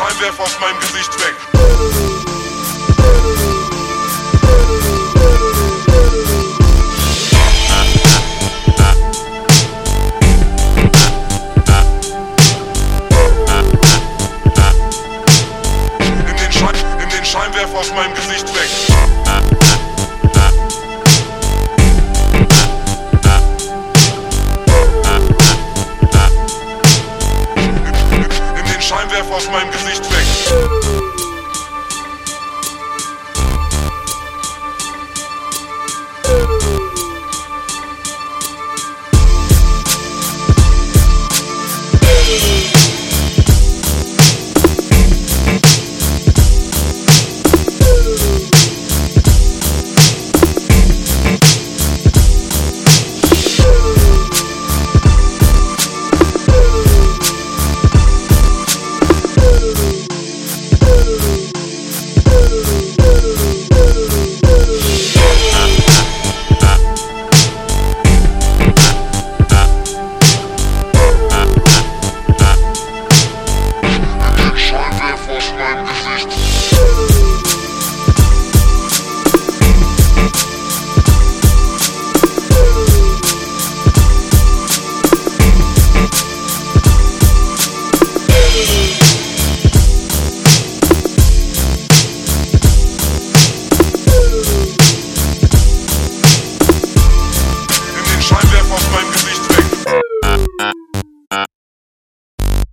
Scheinwerfer aus meinem Gesicht weg. Nimm den Scheinwerfer aus meinem Gesicht weg. Scheinwerfer aus meinem Gesicht weg.